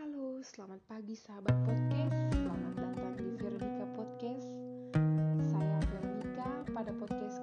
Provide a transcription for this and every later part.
Halo, selamat pagi sahabat podcast. Selamat datang di Veronica Podcast. Saya Veronica. Pada podcast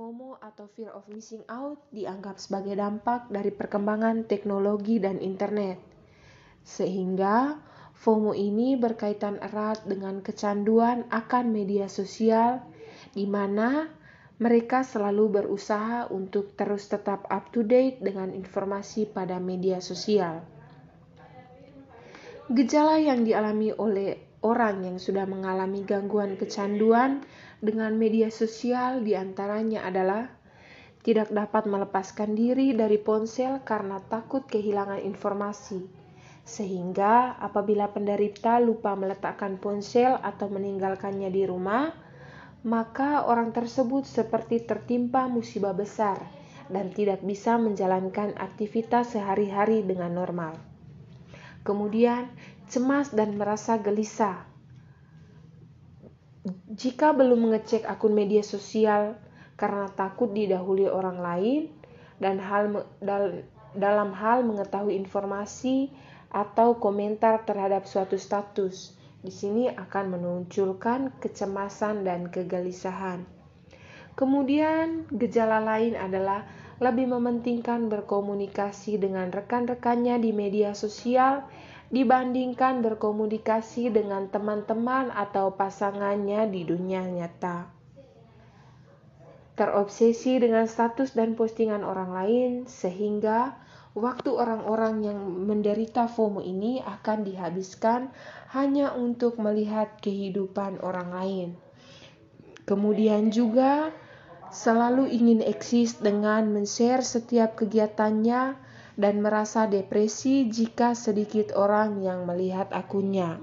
FOMO atau fear of missing out dianggap sebagai dampak dari perkembangan teknologi dan internet. Sehingga FOMO ini berkaitan erat dengan kecanduan akan media sosial di mana mereka selalu berusaha untuk terus tetap up to date dengan informasi pada media sosial. Gejala yang dialami oleh orang yang sudah mengalami gangguan kecanduan dengan media sosial di antaranya adalah tidak dapat melepaskan diri dari ponsel karena takut kehilangan informasi, sehingga apabila penderita lupa meletakkan ponsel atau meninggalkannya di rumah, maka orang tersebut seperti tertimpa musibah besar dan tidak bisa menjalankan aktivitas sehari-hari dengan normal. Kemudian, cemas dan merasa gelisah. Jika belum mengecek akun media sosial karena takut didahului orang lain dan hal dal, dalam hal mengetahui informasi atau komentar terhadap suatu status, di sini akan memunculkan kecemasan dan kegelisahan. Kemudian, gejala lain adalah lebih mementingkan berkomunikasi dengan rekan-rekannya di media sosial dibandingkan berkomunikasi dengan teman-teman atau pasangannya di dunia nyata. Terobsesi dengan status dan postingan orang lain, sehingga waktu orang-orang yang menderita FOMO ini akan dihabiskan hanya untuk melihat kehidupan orang lain. Kemudian juga selalu ingin eksis dengan men-share setiap kegiatannya dan merasa depresi jika sedikit orang yang melihat akunnya.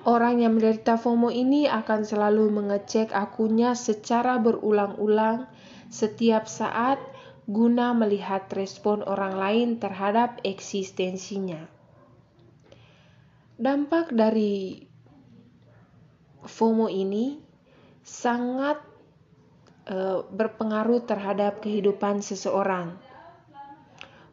Orang yang menderita FOMO ini akan selalu mengecek akunnya secara berulang-ulang setiap saat guna melihat respon orang lain terhadap eksistensinya. Dampak dari FOMO ini sangat e, berpengaruh terhadap kehidupan seseorang.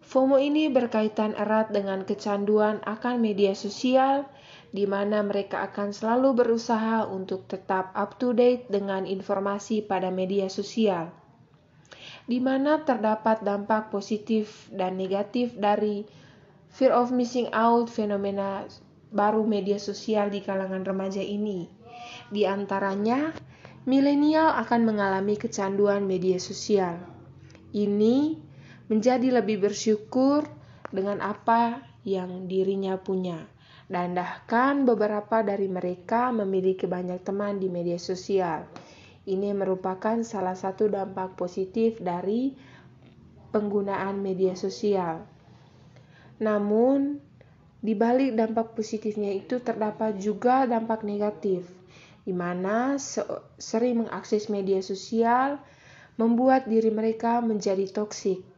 FOMO ini berkaitan erat dengan kecanduan akan media sosial, di mana mereka akan selalu berusaha untuk tetap up to date dengan informasi pada media sosial, di mana terdapat dampak positif dan negatif dari fear of missing out fenomena baru media sosial di kalangan remaja ini. Di antaranya, milenial akan mengalami kecanduan media sosial. Ini menjadi lebih bersyukur dengan apa yang dirinya punya. Dan bahkan beberapa dari mereka memiliki banyak teman di media sosial. Ini merupakan salah satu dampak positif dari penggunaan media sosial. Namun, di balik dampak positifnya itu terdapat juga dampak negatif, di mana sering mengakses media sosial membuat diri mereka menjadi toksik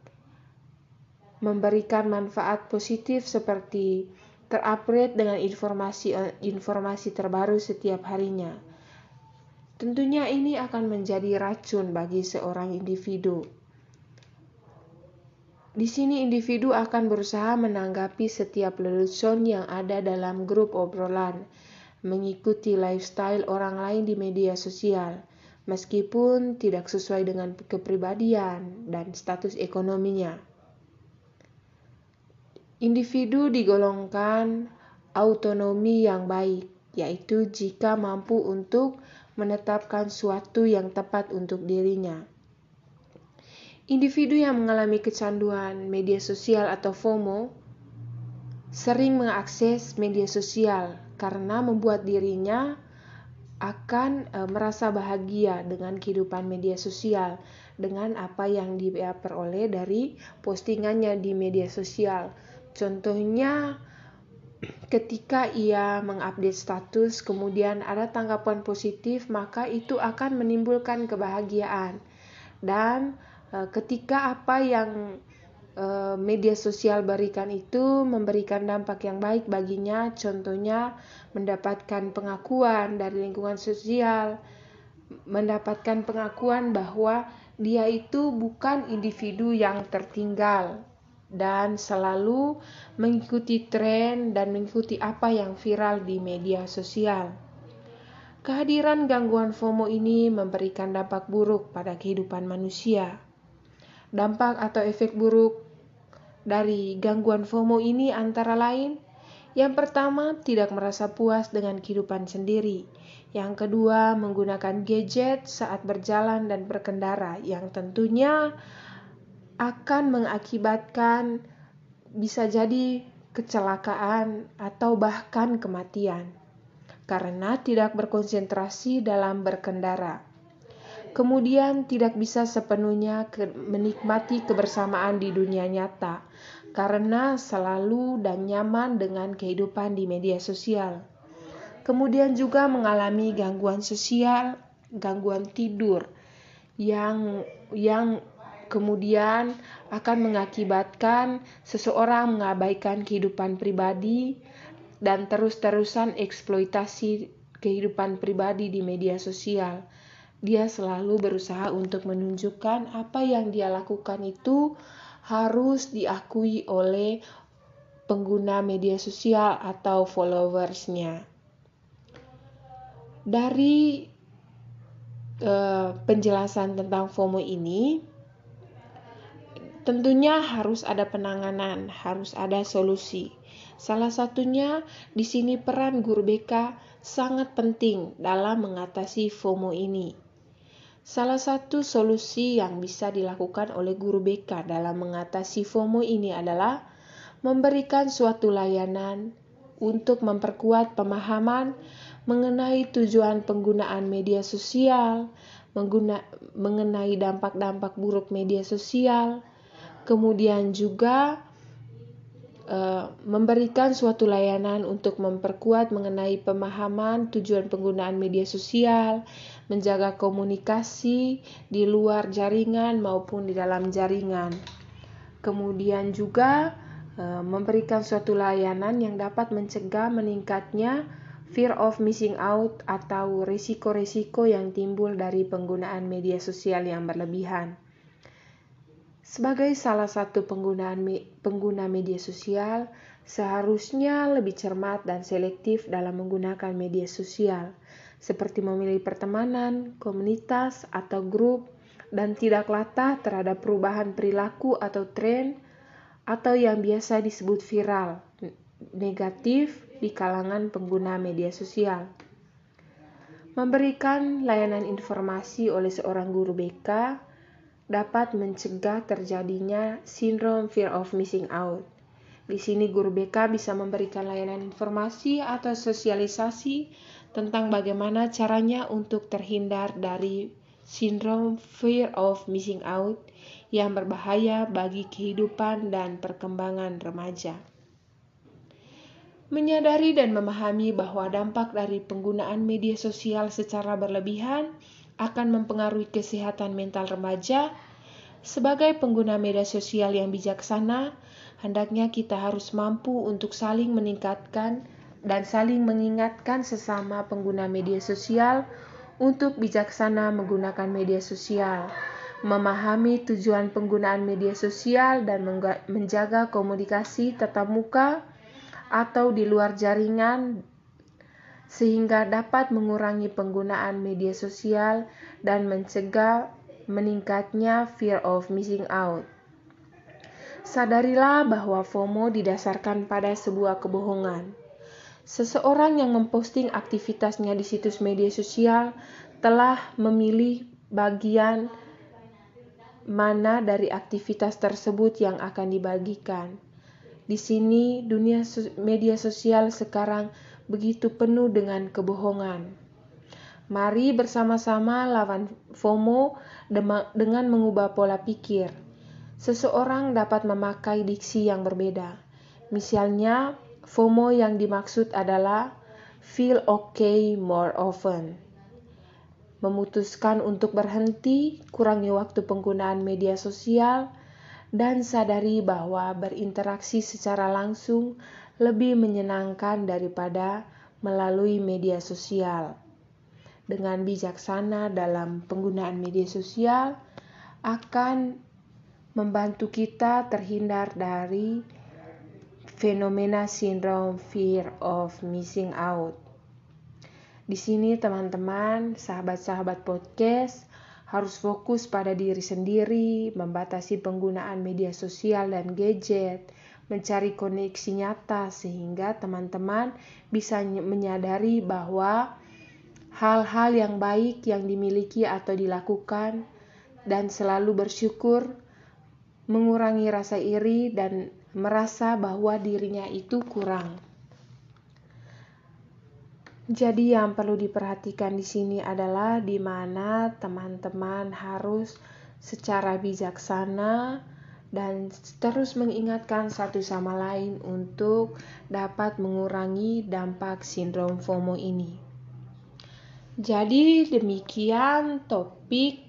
memberikan manfaat positif seperti terupgrade dengan informasi-informasi terbaru setiap harinya. Tentunya ini akan menjadi racun bagi seorang individu. Di sini individu akan berusaha menanggapi setiap lelucon yang ada dalam grup obrolan, mengikuti lifestyle orang lain di media sosial, meskipun tidak sesuai dengan kepribadian dan status ekonominya. Individu digolongkan autonomi yang baik, yaitu jika mampu untuk menetapkan suatu yang tepat untuk dirinya. Individu yang mengalami kecanduan media sosial atau FOMO sering mengakses media sosial karena membuat dirinya akan e, merasa bahagia dengan kehidupan media sosial, dengan apa yang dia peroleh dari postingannya di media sosial Contohnya ketika ia mengupdate status kemudian ada tanggapan positif maka itu akan menimbulkan kebahagiaan. Dan e, ketika apa yang e, media sosial berikan itu memberikan dampak yang baik baginya contohnya mendapatkan pengakuan dari lingkungan sosial mendapatkan pengakuan bahwa dia itu bukan individu yang tertinggal dan selalu mengikuti tren dan mengikuti apa yang viral di media sosial. Kehadiran gangguan FOMO ini memberikan dampak buruk pada kehidupan manusia. Dampak atau efek buruk dari gangguan FOMO ini antara lain: yang pertama, tidak merasa puas dengan kehidupan sendiri. Yang kedua, menggunakan gadget saat berjalan dan berkendara, yang tentunya akan mengakibatkan bisa jadi kecelakaan atau bahkan kematian karena tidak berkonsentrasi dalam berkendara. Kemudian tidak bisa sepenuhnya menikmati kebersamaan di dunia nyata karena selalu dan nyaman dengan kehidupan di media sosial. Kemudian juga mengalami gangguan sosial, gangguan tidur yang yang kemudian akan mengakibatkan seseorang mengabaikan kehidupan pribadi dan terus-terusan eksploitasi kehidupan pribadi di media sosial. Dia selalu berusaha untuk menunjukkan apa yang dia lakukan itu harus diakui oleh pengguna media sosial atau followersnya. Dari uh, penjelasan tentang FOMO ini, Tentunya harus ada penanganan, harus ada solusi. Salah satunya di sini peran guru BK sangat penting dalam mengatasi FOMO ini. Salah satu solusi yang bisa dilakukan oleh guru BK dalam mengatasi FOMO ini adalah memberikan suatu layanan untuk memperkuat pemahaman mengenai tujuan penggunaan media sosial, mengenai dampak-dampak buruk media sosial, kemudian juga uh, memberikan suatu layanan untuk memperkuat mengenai pemahaman tujuan penggunaan media sosial, menjaga komunikasi di luar jaringan maupun di dalam jaringan. Kemudian juga e, memberikan suatu layanan yang dapat mencegah meningkatnya fear of missing out atau risiko-risiko yang timbul dari penggunaan media sosial yang berlebihan. Sebagai salah satu penggunaan pengguna media sosial, seharusnya lebih cermat dan selektif dalam menggunakan media sosial, seperti memilih pertemanan, komunitas, atau grup, dan tidak latah terhadap perubahan perilaku atau tren, atau yang biasa disebut viral, negatif di kalangan pengguna media sosial. Memberikan layanan informasi oleh seorang guru BK dapat mencegah terjadinya sindrom fear of missing out. Di sini guru BK bisa memberikan layanan informasi atau sosialisasi tentang bagaimana caranya untuk terhindar dari sindrom fear of missing out yang berbahaya bagi kehidupan dan perkembangan remaja. Menyadari dan memahami bahwa dampak dari penggunaan media sosial secara berlebihan akan mempengaruhi kesehatan mental remaja. Sebagai pengguna media sosial yang bijaksana, hendaknya kita harus mampu untuk saling meningkatkan dan saling mengingatkan sesama pengguna media sosial untuk bijaksana menggunakan media sosial, memahami tujuan penggunaan media sosial, dan menjaga komunikasi tatap muka atau di luar jaringan sehingga dapat mengurangi penggunaan media sosial dan mencegah meningkatnya fear of missing out. Sadarilah bahwa FOMO didasarkan pada sebuah kebohongan. Seseorang yang memposting aktivitasnya di situs media sosial telah memilih bagian mana dari aktivitas tersebut yang akan dibagikan. Di sini, dunia media sosial sekarang begitu penuh dengan kebohongan. Mari bersama-sama lawan FOMO dengan mengubah pola pikir. Seseorang dapat memakai diksi yang berbeda. Misalnya, FOMO yang dimaksud adalah feel okay more often. Memutuskan untuk berhenti, kurangi waktu penggunaan media sosial, dan sadari bahwa berinteraksi secara langsung lebih menyenangkan daripada melalui media sosial. Dengan bijaksana dalam penggunaan media sosial akan membantu kita terhindar dari fenomena sindrom fear of missing out. Di sini teman-teman, sahabat-sahabat podcast harus fokus pada diri sendiri, membatasi penggunaan media sosial dan gadget, mencari koneksi nyata sehingga teman-teman bisa menyadari bahwa hal-hal yang baik yang dimiliki atau dilakukan dan selalu bersyukur mengurangi rasa iri dan merasa bahwa dirinya itu kurang. Jadi yang perlu diperhatikan di sini adalah di mana teman-teman harus secara bijaksana dan terus mengingatkan satu sama lain untuk dapat mengurangi dampak sindrom FOMO ini. Jadi, demikian topik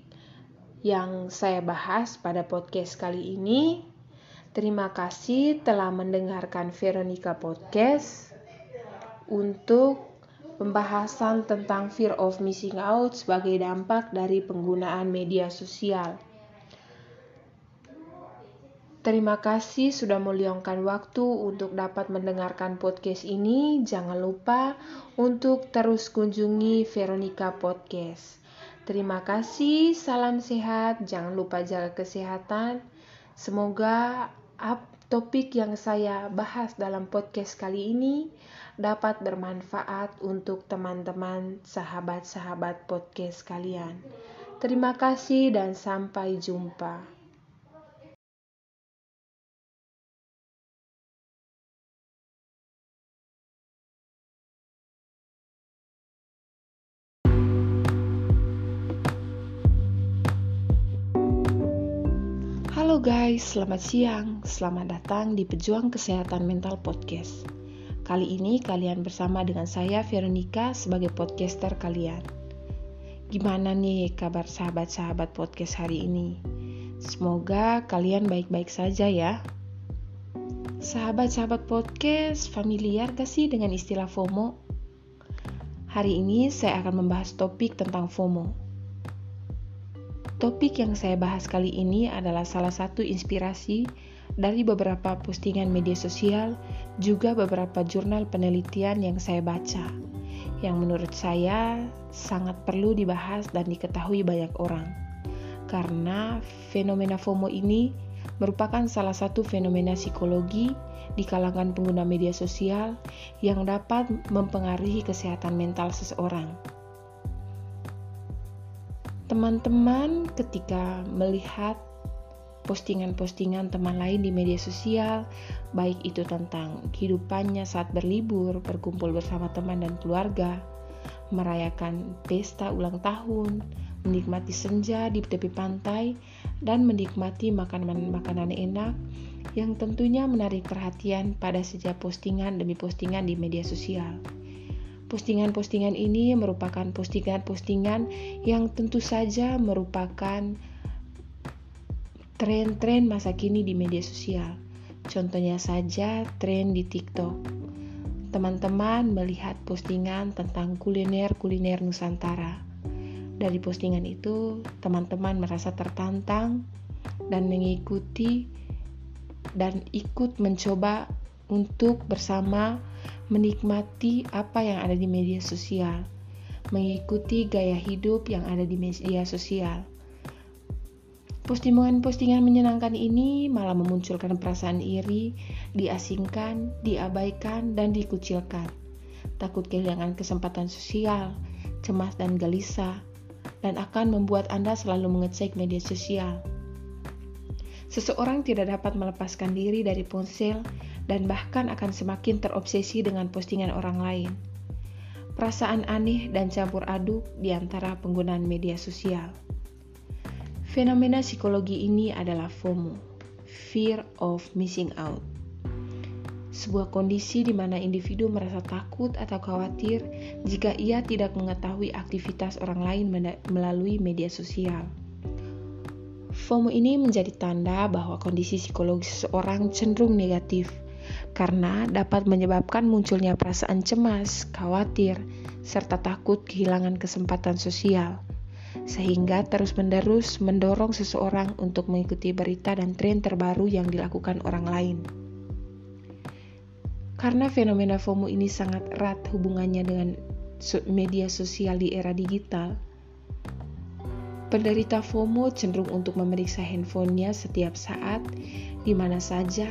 yang saya bahas pada podcast kali ini. Terima kasih telah mendengarkan Veronica Podcast untuk pembahasan tentang fear of missing out sebagai dampak dari penggunaan media sosial. Terima kasih sudah meluangkan waktu untuk dapat mendengarkan podcast ini. Jangan lupa untuk terus kunjungi Veronica Podcast. Terima kasih, salam sehat, jangan lupa jaga kesehatan. Semoga topik yang saya bahas dalam podcast kali ini dapat bermanfaat untuk teman-teman sahabat-sahabat podcast kalian. Terima kasih dan sampai jumpa. Guys, selamat siang. Selamat datang di Pejuang Kesehatan Mental Podcast. Kali ini kalian bersama dengan saya Veronica sebagai podcaster kalian. Gimana nih kabar sahabat-sahabat podcast hari ini? Semoga kalian baik-baik saja ya. Sahabat-sahabat podcast, familiar gak sih dengan istilah FOMO? Hari ini saya akan membahas topik tentang FOMO. Topik yang saya bahas kali ini adalah salah satu inspirasi dari beberapa postingan media sosial, juga beberapa jurnal penelitian yang saya baca, yang menurut saya sangat perlu dibahas dan diketahui banyak orang. Karena fenomena FOMO ini merupakan salah satu fenomena psikologi di kalangan pengguna media sosial yang dapat mempengaruhi kesehatan mental seseorang. Teman-teman ketika melihat postingan-postingan teman lain di media sosial, baik itu tentang kehidupannya saat berlibur, berkumpul bersama teman dan keluarga, merayakan pesta ulang tahun, menikmati senja di tepi pantai, dan menikmati makanan-makanan enak yang tentunya menarik perhatian pada setiap postingan demi postingan di media sosial. Postingan-postingan ini merupakan postingan-postingan yang tentu saja merupakan tren-tren masa kini di media sosial. Contohnya saja tren di TikTok. Teman-teman melihat postingan tentang kuliner-kuliner Nusantara. Dari postingan itu, teman-teman merasa tertantang dan mengikuti dan ikut mencoba untuk bersama menikmati apa yang ada di media sosial, mengikuti gaya hidup yang ada di media sosial. Postingan-postingan menyenangkan ini malah memunculkan perasaan iri, diasingkan, diabaikan, dan dikucilkan. Takut kehilangan kesempatan sosial, cemas dan gelisah, dan akan membuat Anda selalu mengecek media sosial. Seseorang tidak dapat melepaskan diri dari ponsel dan bahkan akan semakin terobsesi dengan postingan orang lain. Perasaan aneh dan campur aduk di antara penggunaan media sosial. Fenomena psikologi ini adalah FOMO, fear of missing out. Sebuah kondisi di mana individu merasa takut atau khawatir jika ia tidak mengetahui aktivitas orang lain melalui media sosial. FOMO ini menjadi tanda bahwa kondisi psikologis seseorang cenderung negatif karena dapat menyebabkan munculnya perasaan cemas, khawatir, serta takut kehilangan kesempatan sosial, sehingga terus-menerus mendorong seseorang untuk mengikuti berita dan tren terbaru yang dilakukan orang lain. Karena fenomena FOMO ini sangat erat hubungannya dengan media sosial di era digital, penderita FOMO cenderung untuk memeriksa handphonenya setiap saat, di mana saja,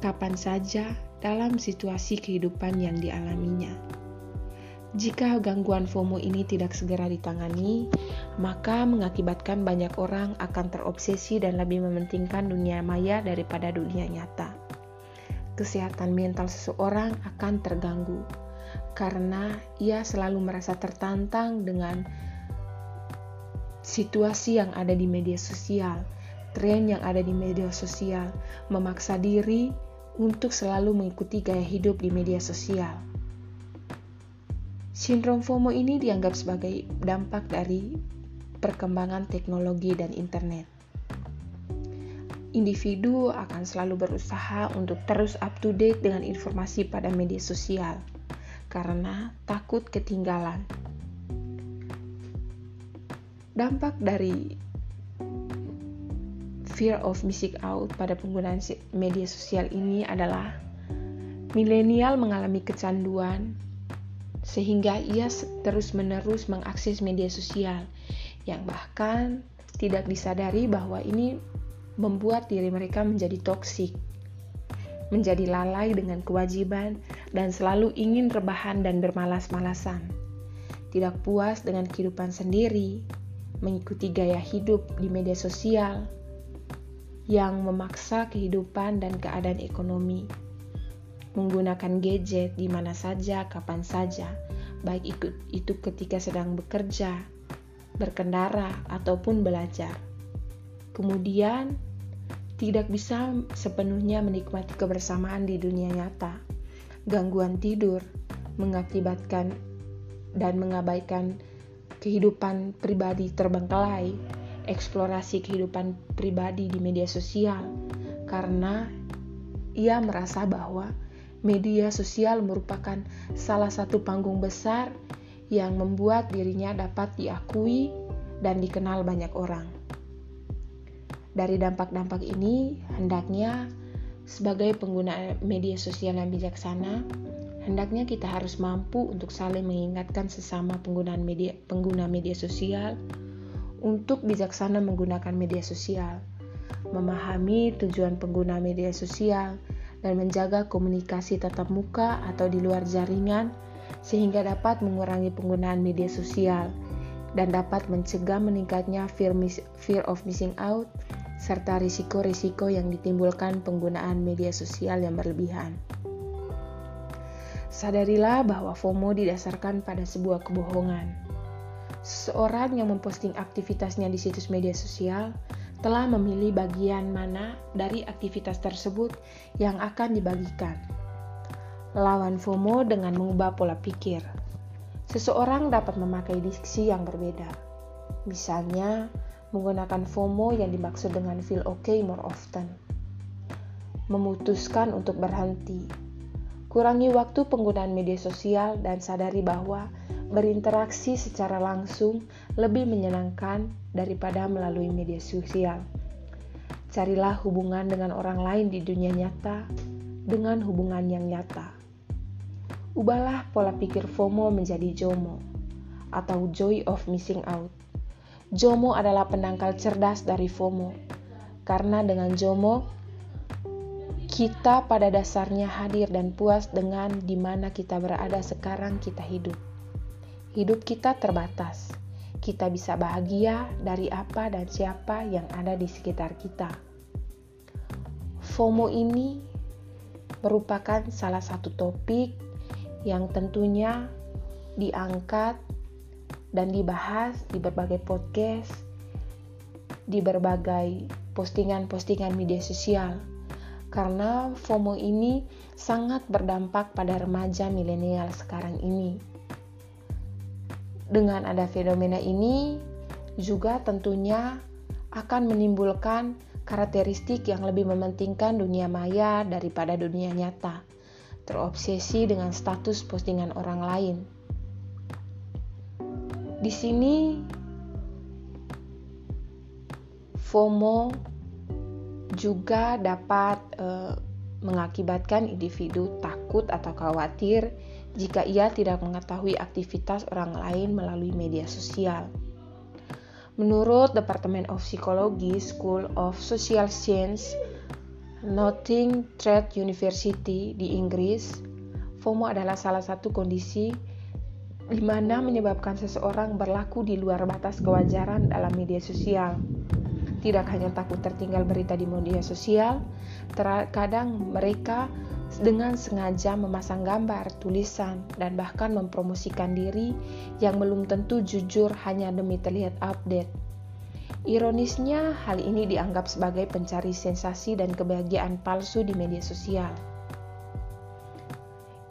kapan saja dalam situasi kehidupan yang dialaminya. Jika gangguan FOMO ini tidak segera ditangani, maka mengakibatkan banyak orang akan terobsesi dan lebih mementingkan dunia maya daripada dunia nyata. Kesehatan mental seseorang akan terganggu karena ia selalu merasa tertantang dengan situasi yang ada di media sosial, tren yang ada di media sosial, memaksa diri untuk selalu mengikuti gaya hidup di media sosial. Sindrom FOMO ini dianggap sebagai dampak dari perkembangan teknologi dan internet. Individu akan selalu berusaha untuk terus up to date dengan informasi pada media sosial karena takut ketinggalan. Dampak dari fear of missing out pada penggunaan media sosial ini adalah milenial mengalami kecanduan sehingga ia terus-menerus mengakses media sosial yang bahkan tidak disadari bahwa ini membuat diri mereka menjadi toksik, menjadi lalai dengan kewajiban dan selalu ingin rebahan dan bermalas-malasan. Tidak puas dengan kehidupan sendiri, mengikuti gaya hidup di media sosial, yang memaksa kehidupan dan keadaan ekonomi. Menggunakan gadget di mana saja, kapan saja, baik itu, itu ketika sedang bekerja, berkendara, ataupun belajar. Kemudian, tidak bisa sepenuhnya menikmati kebersamaan di dunia nyata. Gangguan tidur mengakibatkan dan mengabaikan kehidupan pribadi terbengkalai, eksplorasi kehidupan pribadi di media sosial, karena ia merasa bahwa media sosial merupakan salah satu panggung besar yang membuat dirinya dapat diakui dan dikenal banyak orang. Dari dampak-dampak ini, hendaknya sebagai pengguna media sosial yang bijaksana, hendaknya kita harus mampu untuk saling mengingatkan sesama penggunaan media pengguna media sosial untuk bijaksana menggunakan media sosial, memahami tujuan pengguna media sosial, dan menjaga komunikasi tatap muka atau di luar jaringan sehingga dapat mengurangi penggunaan media sosial dan dapat mencegah meningkatnya fear, fear of missing out serta risiko-risiko yang ditimbulkan penggunaan media sosial yang berlebihan. Sadarilah bahwa FOMO didasarkan pada sebuah kebohongan. Seseorang yang memposting aktivitasnya di situs media sosial telah memilih bagian mana dari aktivitas tersebut yang akan dibagikan. Lawan FOMO dengan mengubah pola pikir. Seseorang dapat memakai diksi yang berbeda. Misalnya, menggunakan FOMO yang dimaksud dengan feel okay more often. Memutuskan untuk berhenti. Kurangi waktu penggunaan media sosial dan sadari bahwa berinteraksi secara langsung lebih menyenangkan daripada melalui media sosial. Carilah hubungan dengan orang lain di dunia nyata dengan hubungan yang nyata. Ubahlah pola pikir FOMO menjadi JOMO atau Joy of Missing Out Jomo adalah penangkal cerdas dari FOMO. Karena dengan Jomo, kita pada dasarnya hadir dan puas dengan di mana kita berada sekarang kita hidup. Hidup kita terbatas. Kita bisa bahagia dari apa dan siapa yang ada di sekitar kita. FOMO ini merupakan salah satu topik yang tentunya diangkat dan dibahas di berbagai podcast, di berbagai postingan-postingan media sosial. Karena FOMO ini sangat berdampak pada remaja milenial sekarang ini. Dengan ada fenomena ini, juga tentunya akan menimbulkan karakteristik yang lebih mementingkan dunia maya daripada dunia nyata, terobsesi dengan status postingan orang lain. Di sini FOMO juga dapat uh, mengakibatkan individu takut atau khawatir jika ia tidak mengetahui aktivitas orang lain melalui media sosial. Menurut Departemen of Psychology School of Social Science, Notting Trade University di Inggris, FOMO adalah salah satu kondisi di mana menyebabkan seseorang berlaku di luar batas kewajaran dalam media sosial. Tidak hanya takut tertinggal berita di media sosial, terkadang mereka dengan sengaja memasang gambar, tulisan, dan bahkan mempromosikan diri yang belum tentu jujur hanya demi terlihat update. Ironisnya, hal ini dianggap sebagai pencari sensasi dan kebahagiaan palsu di media sosial.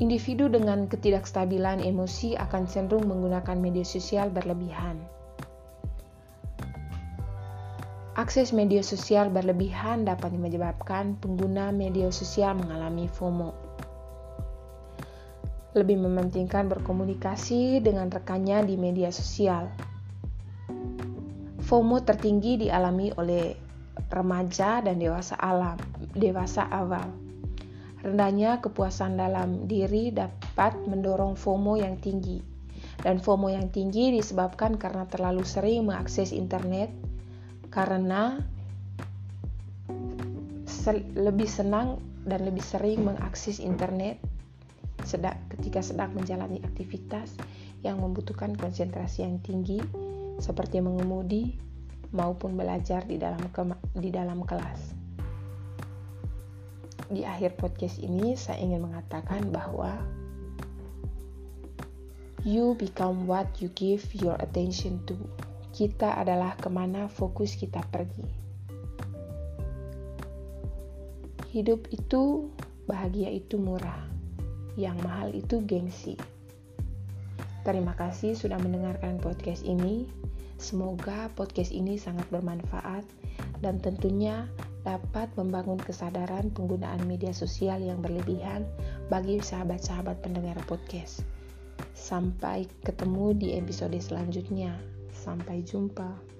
Individu dengan ketidakstabilan emosi akan cenderung menggunakan media sosial berlebihan. Akses media sosial berlebihan dapat menyebabkan pengguna media sosial mengalami FOMO. Lebih mementingkan berkomunikasi dengan rekannya di media sosial. FOMO tertinggi dialami oleh remaja dan dewasa alam, dewasa awal Rendahnya kepuasan dalam diri dapat mendorong FOMO yang tinggi. Dan FOMO yang tinggi disebabkan karena terlalu sering mengakses internet karena lebih senang dan lebih sering mengakses internet sedang, ketika sedang menjalani aktivitas yang membutuhkan konsentrasi yang tinggi seperti mengemudi maupun belajar di dalam di dalam kelas di akhir podcast ini saya ingin mengatakan bahwa you become what you give your attention to. Kita adalah ke mana fokus kita pergi. hidup itu, bahagia itu murah. Yang mahal itu gengsi. Terima kasih sudah mendengarkan podcast ini. Semoga podcast ini sangat bermanfaat dan tentunya dapat membangun kesadaran penggunaan media sosial yang berlebihan bagi sahabat-sahabat pendengar podcast. Sampai ketemu di episode selanjutnya. Sampai jumpa.